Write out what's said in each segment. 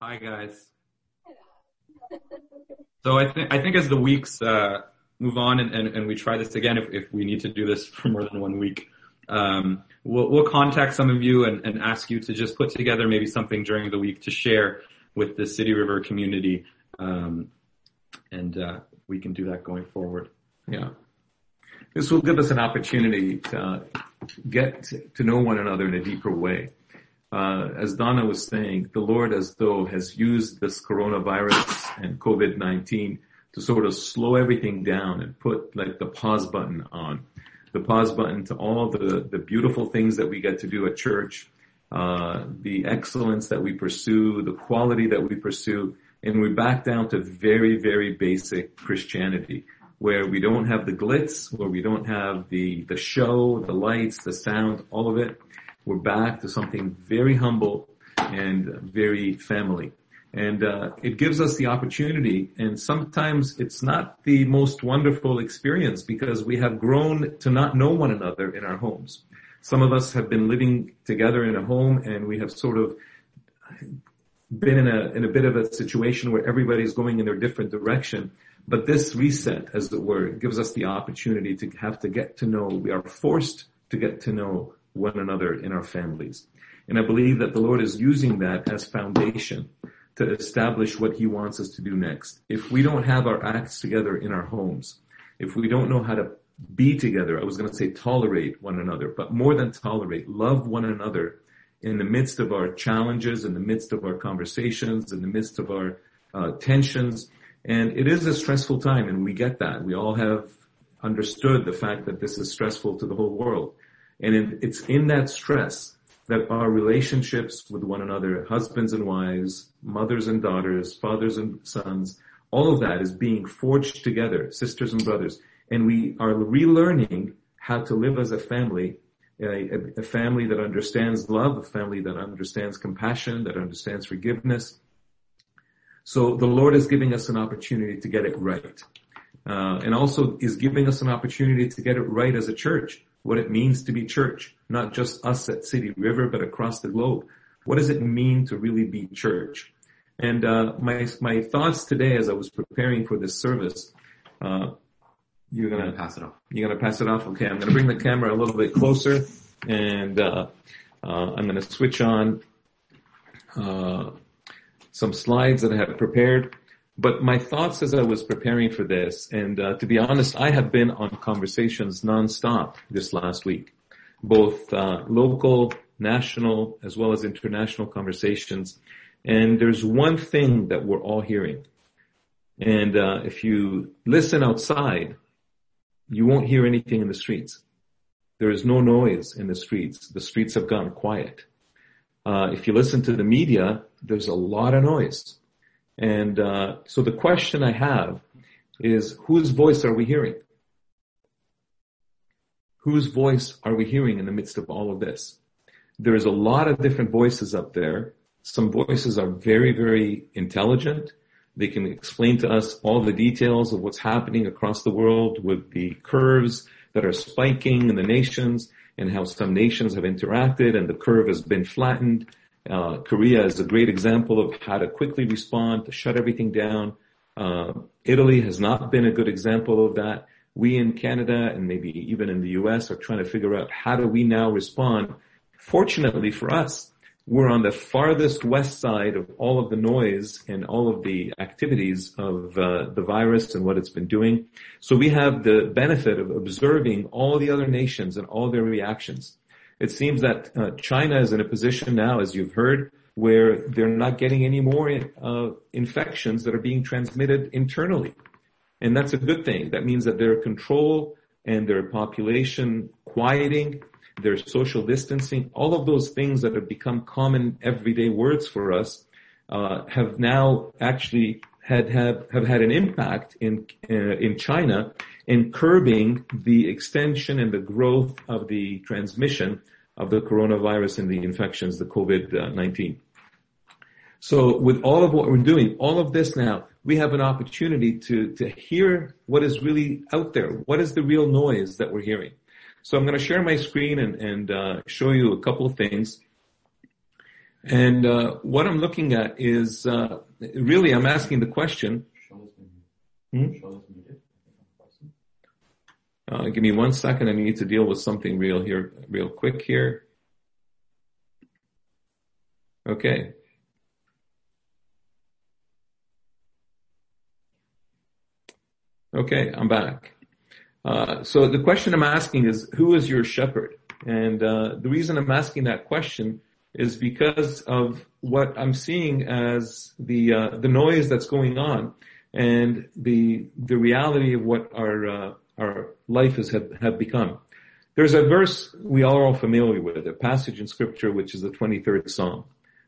Hi guys. So I think I think as the weeks uh, move on and, and, and, we try this again, if, if we need to do this for more than one week, um, we'll, we'll contact some of you and, and ask you to just put together maybe something during the week to share with the City River community, um, and uh, we can do that going forward. Yeah, this will give us an opportunity to uh, get to know one another in a deeper way uh, as Donna was saying, the Lord as though has used this coronavirus and COVID-19 to sort of slow everything down and put like the pause button on. The pause button to all the, the beautiful things that we get to do at church, uh, the excellence that we pursue, the quality that we pursue, and we're back down to very, very basic Christianity where we don't have the glitz, where we don't have the, the show, the lights, the sound, all of it we're back to something very humble and very family. And uh, it gives us the opportunity, and sometimes it's not the most wonderful experience because we have grown to not know one another in our homes. Some of us have been living together in a home, and we have sort of been in a in a bit of a situation where everybody's going in their different direction. But this reset, as it were, gives us the opportunity to have to get to know. We are forced to get to know one another in our families. And I believe that the Lord is using that as foundation to establish what he wants us to do next. If we don't have our acts together in our homes, if we don't know how to be together, I was going to say tolerate one another, but more than tolerate, love one another in the midst of our challenges, in the midst of our conversations, in the midst of our uh, tensions. And it is a stressful time and we get that. We all have understood the fact that this is stressful to the whole world. And it's in that stress that our relationships with one another, husbands and wives, mothers and daughters, fathers and sons, all of that is being forged together, sisters and brothers. And we are relearning how to live as a family, a, a, family that understands love, a family that understands compassion, that understands forgiveness. So the Lord is giving us an opportunity to get it right. Uh, and also is giving us an opportunity to get it right as a church what it means to be church, not just us at City River, but across the globe. What does it mean to really be church? And uh, my my thoughts today, as I was preparing for this service, uh, you're gonna pass it off. You're gonna pass it off. Okay, I'm gonna bring the camera a little bit closer, and uh, uh I'm gonna switch on uh, some slides that I have prepared. But my thoughts as I was preparing for this, and uh, to be honest, I have been on conversations nonstop this last week, both uh, local, national, as well as international conversations. And there's one thing that we're all hearing. And uh, if you listen outside, you won't hear anything in the streets. There is no noise in the streets. The streets have gone quiet. Uh, if you listen to the media, there's a lot of noise. And uh, so the question I have is whose voice are we hearing? Whose voice are we hearing in the midst of all of this? There is a lot of different voices up there. Some voices are very, very intelligent. They can explain to us all the details of what's happening across the world with the curves that are spiking in the nations and how some nations have interacted and the curve has been flattened uh, Korea is a great example of how to quickly respond, to shut everything down. Uh, Italy has not been a good example of that. We in Canada and maybe even in the US are trying to figure out how do we now respond. Fortunately for us, we're on the farthest west side of all of the noise and all of the activities of uh, the virus and what it's been doing. So we have the benefit of observing all the other nations and all their reactions. It seems that uh, China is in a position now, as you've heard, where they're not getting any more uh, infections that are being transmitted internally. And that's a good thing. That means that their control and their population quieting, their social distancing, all of those things that have become common everyday words for us, uh, have now actually had have, have had an impact in uh, in China in curbing the extension and the growth of the transmission of the coronavirus and the infections, the COVID-19. So with all of what we're doing, all of this now, we have an opportunity to, to hear what is really out there. What is the real noise that we're hearing? So I'm going to share my screen and, and uh, show you a couple of things. And uh, what I'm looking at is uh, really I'm asking the question. Hmm? Uh, give me one second. I need to deal with something real here, real quick here. Okay. Okay, I'm back. Uh, so the question I'm asking is, who is your shepherd? And uh, the reason I'm asking that question is because of what I'm seeing as the uh, the noise that's going on, and the the reality of what our uh, our life has have, have become. There's a verse we are all familiar with, a passage in scripture which is the 23rd Psalm.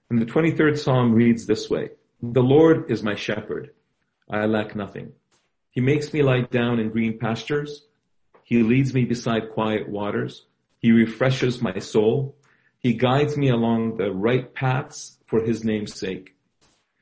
And the 23rd Psalm reads this way, The Lord is my shepherd. I lack nothing. He makes me lie down in green pastures. He leads me beside quiet waters. He refreshes my soul. He guides me along the right paths for his name's sake.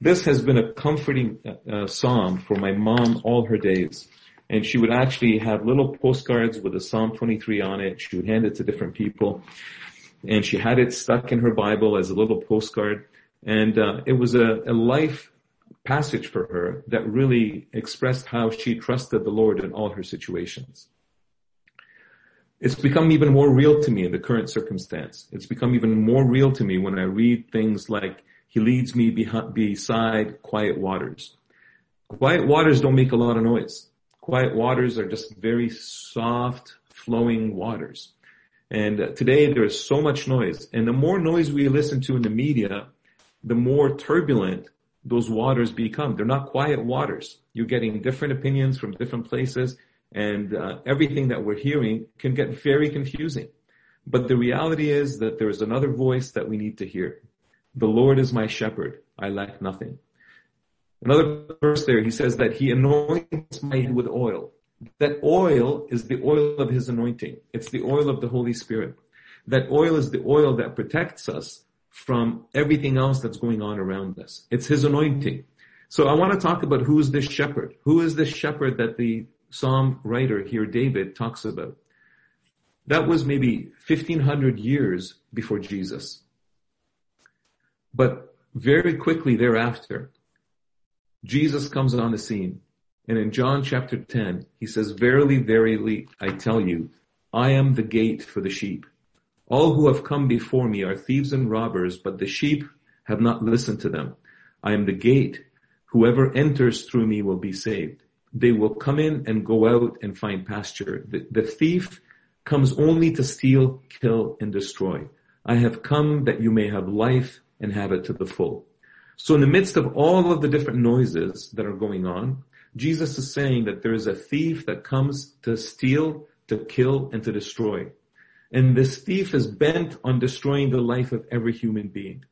This has been a comforting uh, uh, psalm for my mom all her days. And she would actually have little postcards with a Psalm 23 on it. She would hand it to different people. And she had it stuck in her Bible as a little postcard. And uh, it was a, a life passage for her that really expressed how she trusted the Lord in all her situations. It's become even more real to me in the current circumstance. It's become even more real to me when I read things like, He leads me beside quiet waters. Quiet waters don't make a lot of noise. Quiet waters are just very soft, flowing waters. And uh, today there is so much noise. And the more noise we listen to in the media, the more turbulent those waters become. They're not quiet waters. You're getting different opinions from different places and uh, everything that we're hearing can get very confusing. But the reality is that there is another voice that we need to hear. The Lord is my shepherd. I lack nothing. Another verse there, he says that he anoints my head with oil. That oil is the oil of his anointing. It's the oil of the Holy Spirit. That oil is the oil that protects us from everything else that's going on around us. It's his anointing. So I want to talk about who's this shepherd. Who is this shepherd that the Psalm writer here, David, talks about? That was maybe 1500 years before Jesus. But very quickly thereafter, Jesus comes on the scene. And in John chapter 10, he says, Verily, verily, I tell you, I am the gate for the sheep. All who have come before me are thieves and robbers, but the sheep have not listened to them. I am the gate. Whoever enters through me will be saved. They will come in and go out and find pasture. The, the thief comes only to steal, kill, and destroy. I have come that you may have life and have it to the full. So in the midst of all of the different noises that are going on, Jesus is saying that there is a thief that comes to steal, to kill, and to destroy. And this thief is bent on destroying the life of every human being.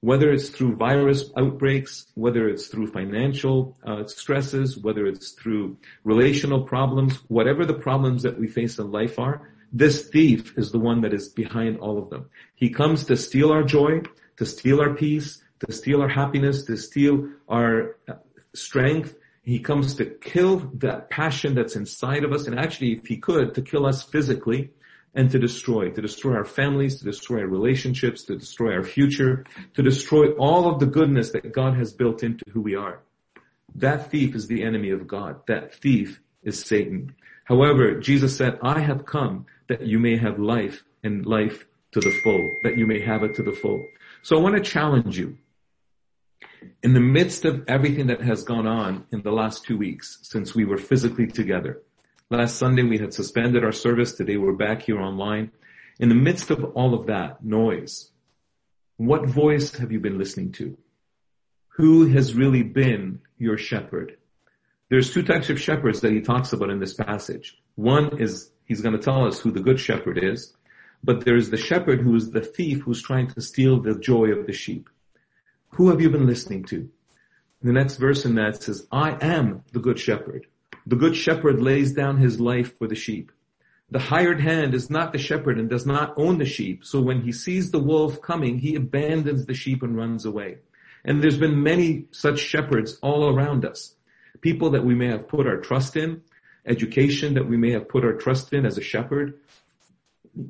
Whether it's through virus outbreaks, whether it's through financial uh, stresses, whether it's through relational problems, whatever the problems that we face in life are, this thief is the one that is behind all of them. He comes to steal our joy, to steal our peace, to steal our happiness, to steal our uh, strength. He comes to kill that passion that's inside of us and actually, if he could, to kill us physically and to destroy, to destroy our families, to destroy our relationships, to destroy our future, to destroy all of the goodness that God has built into who we are. That thief is the enemy of God. That thief is Satan. However, Jesus said, I have come that you may have life and life to the full, that you may have it to the full. So I want to challenge you. In the midst of everything that has gone on in the last two weeks since we were physically together, Last Sunday we had suspended our service. Today we're back here online. In the midst of all of that noise, what voice have you been listening to? Who has really been your shepherd? There's two types of shepherds that he talks about in this passage. One is, he's going to tell us who the good shepherd is, but there's the shepherd who is the thief who's trying to steal the joy of the sheep. Who have you been listening to? The next verse in that says, I am the good shepherd. The good shepherd lays down his life for the sheep. The hired hand is not the shepherd and does not own the sheep. So when he sees the wolf coming, he abandons the sheep and runs away. And there's been many such shepherds all around us. People that we may have put our trust in, education that we may have put our trust in as a shepherd,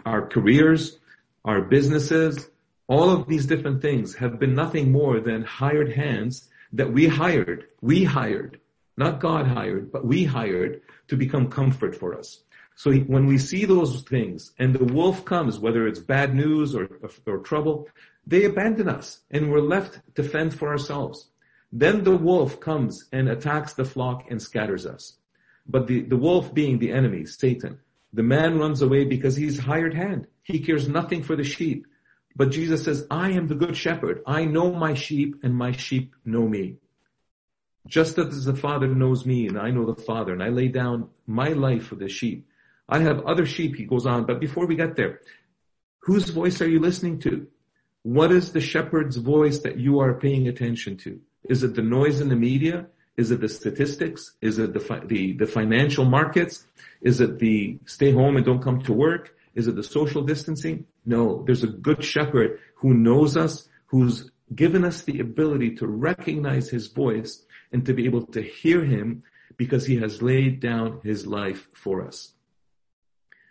our careers, our businesses, all of these different things have been nothing more than hired hands that we hired, we hired, not God hired, but we hired to become comfort for us. So when we see those things and the wolf comes, whether it's bad news or, or trouble, they abandon us and we're left to fend for ourselves. Then the wolf comes and attacks the flock and scatters us. But the, the wolf being the enemy, Satan, the man runs away because he's hired hand. He cares nothing for the sheep. But Jesus says, I am the good shepherd. I know my sheep and my sheep know me. Just as the Father knows me and I know the Father and I lay down my life for the sheep. I have other sheep, he goes on, but before we get there, whose voice are you listening to? What is the shepherd's voice that you are paying attention to? Is it the noise in the media? Is it the statistics? Is it the, fi- the, the financial markets? Is it the stay home and don't come to work? Is it the social distancing? No, there's a good shepherd who knows us, who's given us the ability to recognize his voice and to be able to hear him because he has laid down his life for us.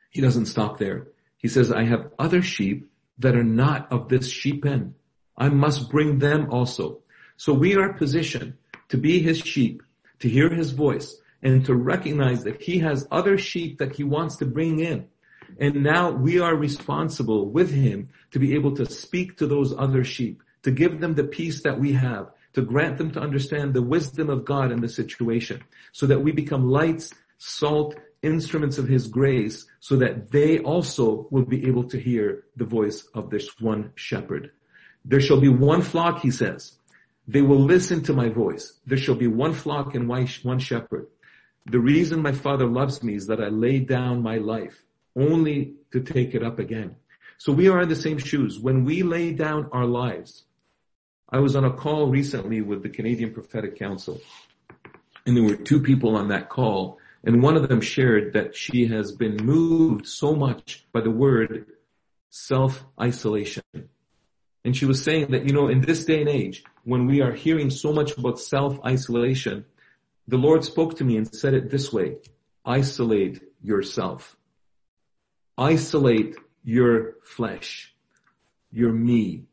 He doesn't stop there. He says, I have other sheep that are not of this sheep pen. I must bring them also. So we are positioned to be his sheep, to hear his voice, and to recognize that he has other sheep that he wants to bring in. And now we are responsible with him to be able to speak to those other sheep, to give them the peace that we have, to grant them to understand the wisdom of God in the situation, so that we become lights, salt, instruments of his grace so that they also will be able to hear the voice of this one shepherd. There shall be one flock, he says. They will listen to my voice. There shall be one flock and one shepherd. The reason my father loves me is that I lay down my life only to take it up again. So we are in the same shoes. When we lay down our lives, I was on a call recently with the Canadian Prophetic Council and there were two people on that call and one of them shared that she has been moved so much by the word self-isolation. And she was saying that, you know, in this day and age, when we are hearing so much about self-isolation, the Lord spoke to me and said it this way, isolate yourself. Isolate your flesh, your me,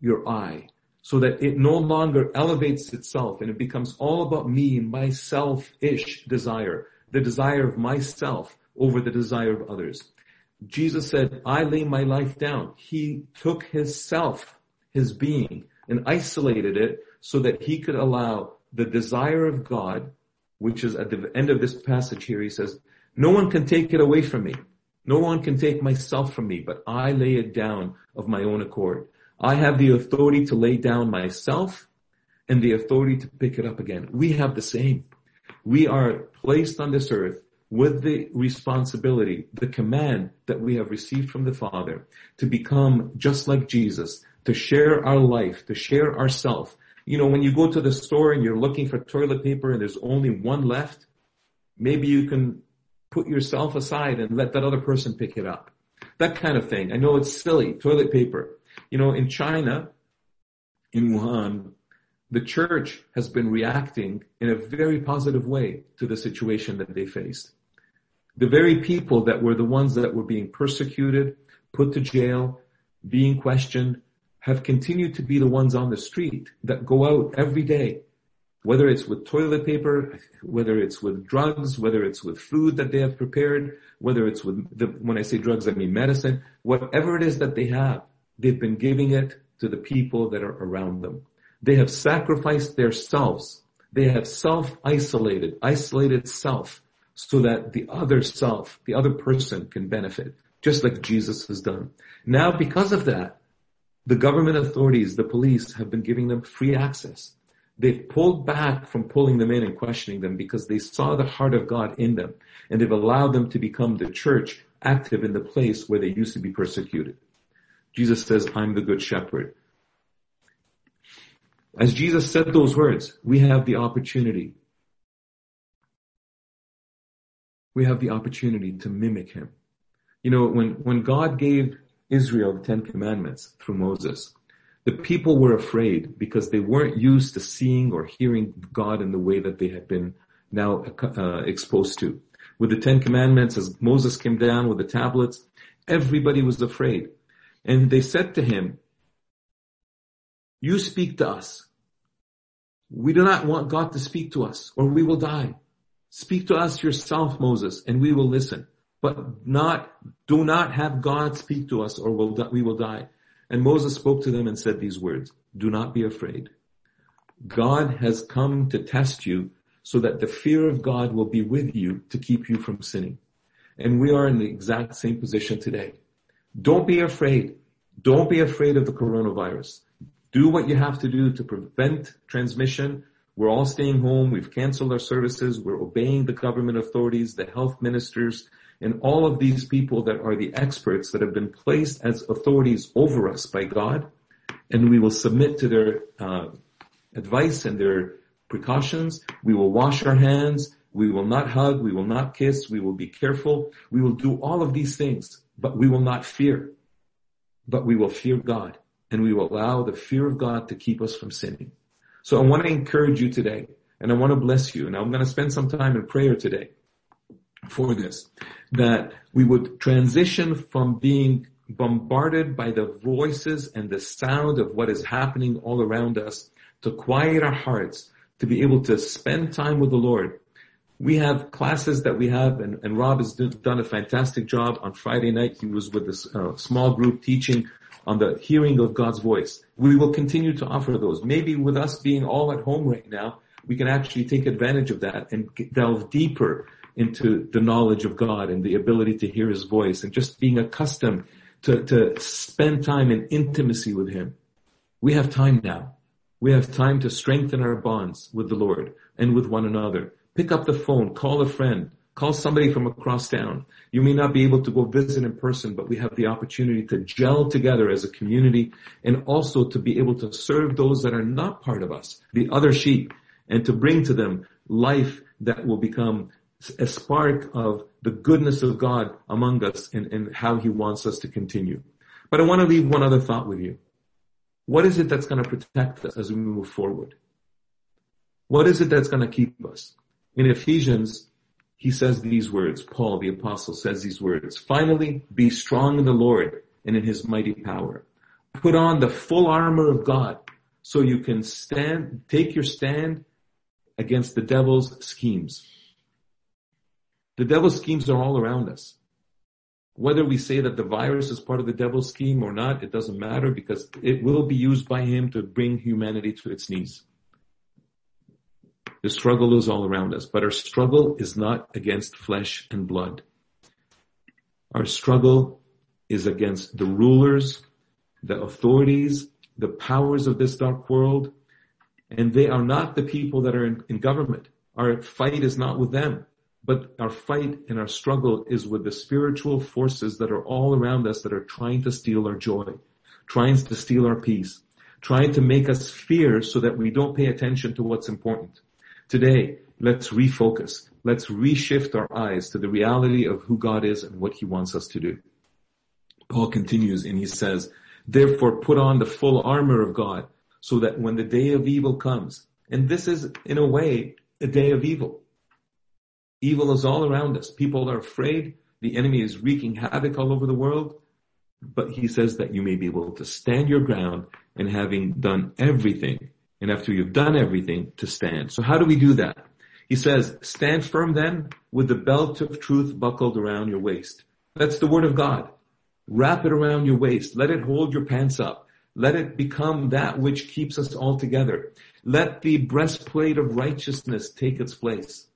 your I, so that it no longer elevates itself and it becomes all about me and my selfish desire the desire of myself over the desire of others. Jesus said, I lay my life down. He took his self, his being, and isolated it so that he could allow the desire of God, which is at the end of this passage here, he says, no one can take it away from me. No one can take myself from me, but I lay it down of my own accord. I have the authority to lay down myself and the authority to pick it up again. We have the same. We are placed on this earth with the responsibility, the command that we have received from the Father to become just like Jesus, to share our life, to share ourself. You know, when you go to the store and you're looking for toilet paper and there's only one left, maybe you can put yourself aside and let that other person pick it up. That kind of thing. I know it's silly, toilet paper. You know, in China, in Wuhan, the church has been reacting in a very positive way to the situation that they faced. The very people that were the ones that were being persecuted, put to jail, being questioned, have continued to be the ones on the street that go out every day, whether it's with toilet paper, whether it's with drugs, whether it's with food that they have prepared, whether it's with the, when I say drugs, I mean medicine, whatever it is that they have, they've been giving it to the people that are around them. They have sacrificed their selves. They have self-isolated, isolated self so that the other self, the other person can benefit, just like Jesus has done. Now because of that, the government authorities, the police have been giving them free access. They've pulled back from pulling them in and questioning them because they saw the heart of God in them and they've allowed them to become the church active in the place where they used to be persecuted. Jesus says, I'm the good shepherd. As Jesus said those words, we have the opportunity. We have the opportunity to mimic him. You know, when, when God gave Israel the Ten Commandments through Moses, the people were afraid because they weren't used to seeing or hearing God in the way that they had been now uh, exposed to. With the Ten Commandments, as Moses came down with the tablets, everybody was afraid. And they said to him, you speak to us. We do not want God to speak to us or we will die. Speak to us yourself, Moses, and we will listen. But not, do not have God speak to us or we'll, we will die. And Moses spoke to them and said these words, do not be afraid. God has come to test you so that the fear of God will be with you to keep you from sinning. And we are in the exact same position today. Don't be afraid. Don't be afraid of the coronavirus. Do what you have to do to prevent transmission. We're all staying home. We've canceled our services. We're obeying the government authorities, the health ministers, and all of these people that are the experts that have been placed as authorities over us by God. And we will submit to their uh, advice and their precautions. We will wash our hands. We will not hug. We will not kiss. We will be careful. We will do all of these things, but we will not fear. But we will fear God and we will allow the fear of God to keep us from sinning. So I want to encourage you today and I want to bless you and I'm going to spend some time in prayer today for this, that we would transition from being bombarded by the voices and the sound of what is happening all around us to quiet our hearts, to be able to spend time with the Lord. We have classes that we have and, and Rob has done a fantastic job on Friday night. He was with a uh, small group teaching on the hearing of God's voice. We will continue to offer those. Maybe with us being all at home right now, we can actually take advantage of that and delve deeper into the knowledge of God and the ability to hear His voice and just being accustomed to, to spend time in intimacy with Him. We have time now. We have time to strengthen our bonds with the Lord and with one another. Pick up the phone, call a friend, Call somebody from across town. You may not be able to go visit in person, but we have the opportunity to gel together as a community and also to be able to serve those that are not part of us, the other sheep, and to bring to them life that will become a spark of the goodness of God among us and, and how he wants us to continue. But I want to leave one other thought with you. What is it that's going to protect us as we move forward? What is it that's going to keep us? In Ephesians he says these words, Paul the apostle says these words, finally be strong in the Lord and in his mighty power. Put on the full armor of God so you can stand, take your stand against the devil's schemes. The devil's schemes are all around us. Whether we say that the virus is part of the devil's scheme or not, it doesn't matter because it will be used by him to bring humanity to its knees. The struggle is all around us, but our struggle is not against flesh and blood. Our struggle is against the rulers, the authorities, the powers of this dark world, and they are not the people that are in, in government. Our fight is not with them, but our fight and our struggle is with the spiritual forces that are all around us that are trying to steal our joy, trying to steal our peace, trying to make us fear so that we don't pay attention to what's important. Today, let's refocus. Let's reshift our eyes to the reality of who God is and what he wants us to do. Paul continues and he says, therefore put on the full armor of God so that when the day of evil comes, and this is in a way a day of evil. Evil is all around us. People are afraid. The enemy is wreaking havoc all over the world. But he says that you may be able to stand your ground and having done everything and after you've done everything to stand. So how do we do that? He says, stand firm then with the belt of truth buckled around your waist. That's the word of God. Wrap it around your waist. Let it hold your pants up. Let it become that which keeps us all together. Let the breastplate of righteousness take its place.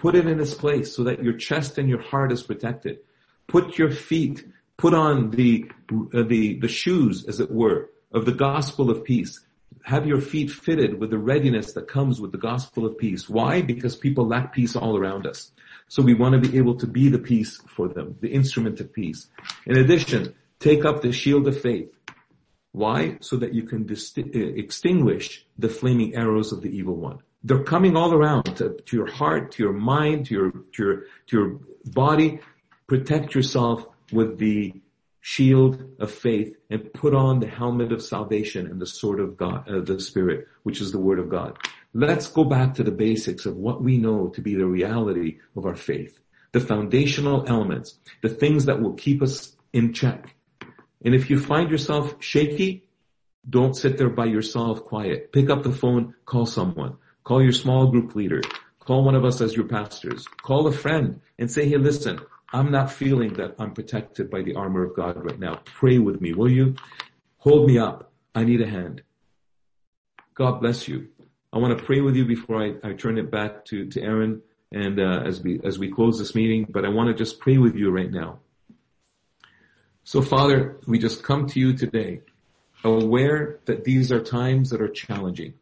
Put it in its place so that your chest and your heart is protected. Put your feet, put on the, uh, the, the shoes, as it were, of the gospel of peace have your feet fitted with the readiness that comes with the gospel of peace. Why? Because people lack peace all around us. So we want to be able to be the peace for them, the instrument of peace. In addition, take up the shield of faith. Why? So that you can disti- uh, extinguish the flaming arrows of the evil one. They're coming all around to, to your heart, to your mind, to your, to your, to your body. Protect yourself with the shield of faith and put on the helmet of salvation and the sword of God, uh, the Spirit, which is the Word of God. Let's go back to the basics of what we know to be the reality of our faith. The foundational elements, the things that will keep us in check. And if you find yourself shaky, don't sit there by yourself quiet. Pick up the phone, call someone. Call your small group leader. Call one of us as your pastors. Call a friend and say, hey, listen, I'm not feeling that I'm protected by the armor of God right now. Pray with me, will you? Hold me up. I need a hand. God bless you. I want to pray with you before I, I turn it back to, to Aaron and uh, as we as we close this meeting, but I want to just pray with you right now. So Father, we just come to you today, aware that these are times that are challenging,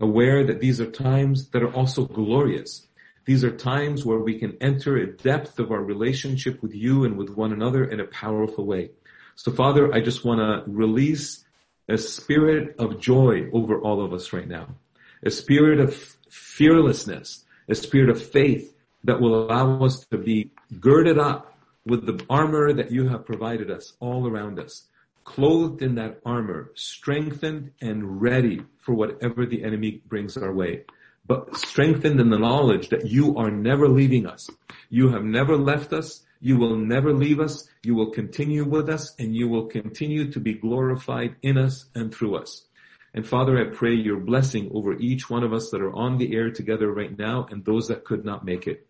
aware that these are times that are also glorious. These are times where we can enter a depth of our relationship with you and with one another in a powerful way. So Father, I just want to release a spirit of joy over all of us right now, a spirit of fearlessness, a spirit of faith that will allow us to be girded up with the armor that you have provided us all around us, clothed in that armor, strengthened and ready for whatever the enemy brings our way but strengthened in the knowledge that you are never leaving us. You have never left us. You will never leave us. You will continue with us and you will continue to be glorified in us and through us. And Father, I pray your blessing over each one of us that are on the air together right now and those that could not make it.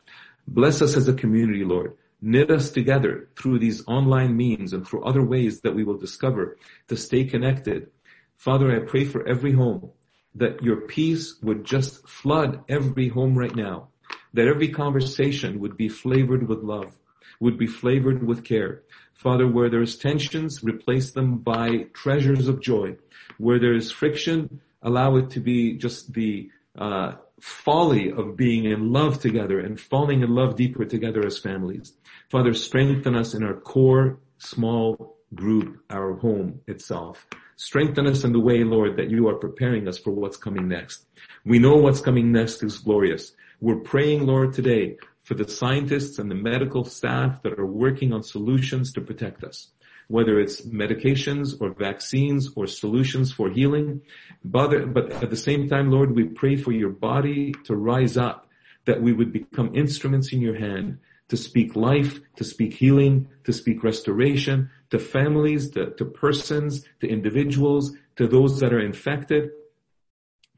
Bless us as a community, Lord. Knit us together through these online means and through other ways that we will discover to stay connected. Father, I pray for every home that your peace would just flood every home right now. That every conversation would be flavored with love, would be flavored with care. Father, where there's tensions, replace them by treasures of joy. Where there's friction, allow it to be just the uh, folly of being in love together and falling in love deeper together as families. Father, strengthen us in our core small group, our home itself. Strengthen us in the way, Lord, that you are preparing us for what's coming next. We know what's coming next is glorious. We're praying, Lord, today for the scientists and the medical staff that are working on solutions to protect us. Whether it's medications or vaccines or solutions for healing. But, but at the same time, Lord, we pray for your body to rise up, that we would become instruments in your hand to speak life, to speak healing, to speak restoration, to families, to, to persons, to individuals, to those that are infected.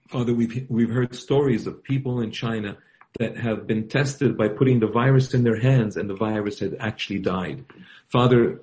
Father, we've, we've heard stories of people in China that have been tested by putting the virus in their hands and the virus had actually died. Father,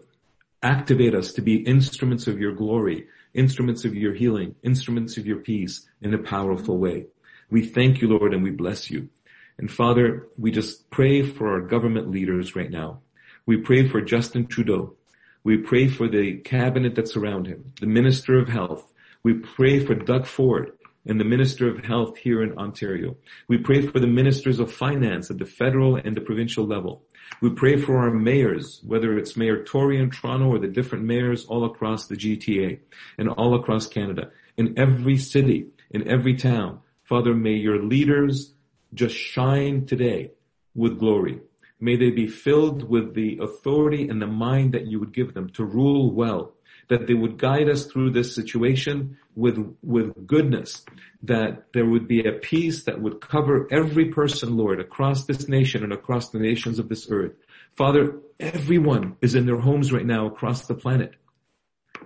activate us to be instruments of your glory, instruments of your healing, instruments of your peace in a powerful way. We thank you, Lord, and we bless you. And Father, we just pray for our government leaders right now. We pray for Justin Trudeau. We pray for the cabinet that's around him, the Minister of Health. We pray for Doug Ford and the Minister of Health here in Ontario. We pray for the Ministers of Finance at the federal and the provincial level. We pray for our mayors, whether it's Mayor Tory in Toronto or the different mayors all across the GTA and all across Canada. In every city, in every town, Father, may your leaders just shine today with glory. May they be filled with the authority and the mind that you would give them to rule well, that they would guide us through this situation with, with goodness, that there would be a peace that would cover every person, Lord, across this nation and across the nations of this earth. Father, everyone is in their homes right now across the planet.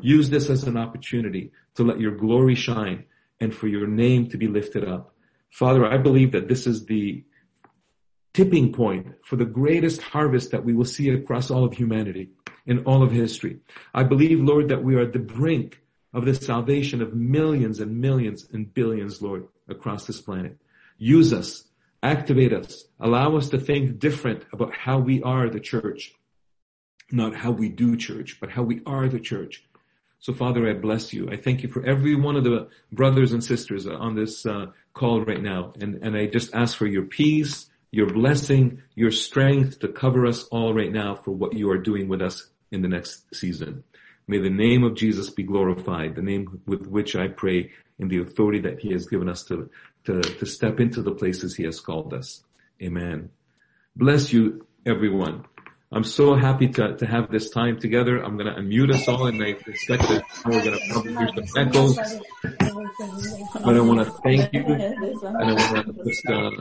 Use this as an opportunity to let your glory shine and for your name to be lifted up. Father, I believe that this is the tipping point for the greatest harvest that we will see across all of humanity in all of history. I believe, Lord, that we are at the brink of the salvation of millions and millions and billions, Lord, across this planet. Use us, activate us, allow us to think different about how we are the church. Not how we do church, but how we are the church. So Father, I bless you. I thank you for every one of the brothers and sisters on this uh, call right now. And, and I just ask for your peace, your blessing, your strength to cover us all right now for what you are doing with us in the next season. May the name of Jesus be glorified, the name with which I pray in the authority that he has given us to, to, to step into the places he has called us. Amen. Bless you, everyone. I'm so happy to, to have this time together. I'm going to unmute us all and I expect that we're going to probably do some echoes. But I want to thank you and I want to just uh,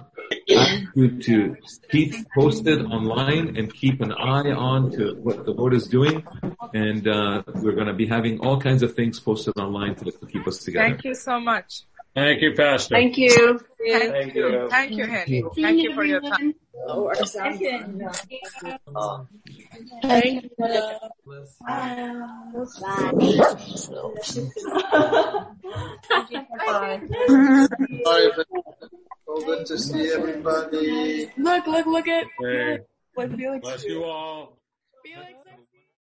ask you to keep posted online and keep an eye on to what the Lord is doing. And uh, we're going to be having all kinds of things posted online to, to keep us together. Thank you so much. Thank you, Pastor. Thank you. Thank, Thank you. you. Thank you, Henry. Thank you for your time. Thank you. Bye. So good to see everybody. Look, look, look at Hey, what Felix bless you all. Felix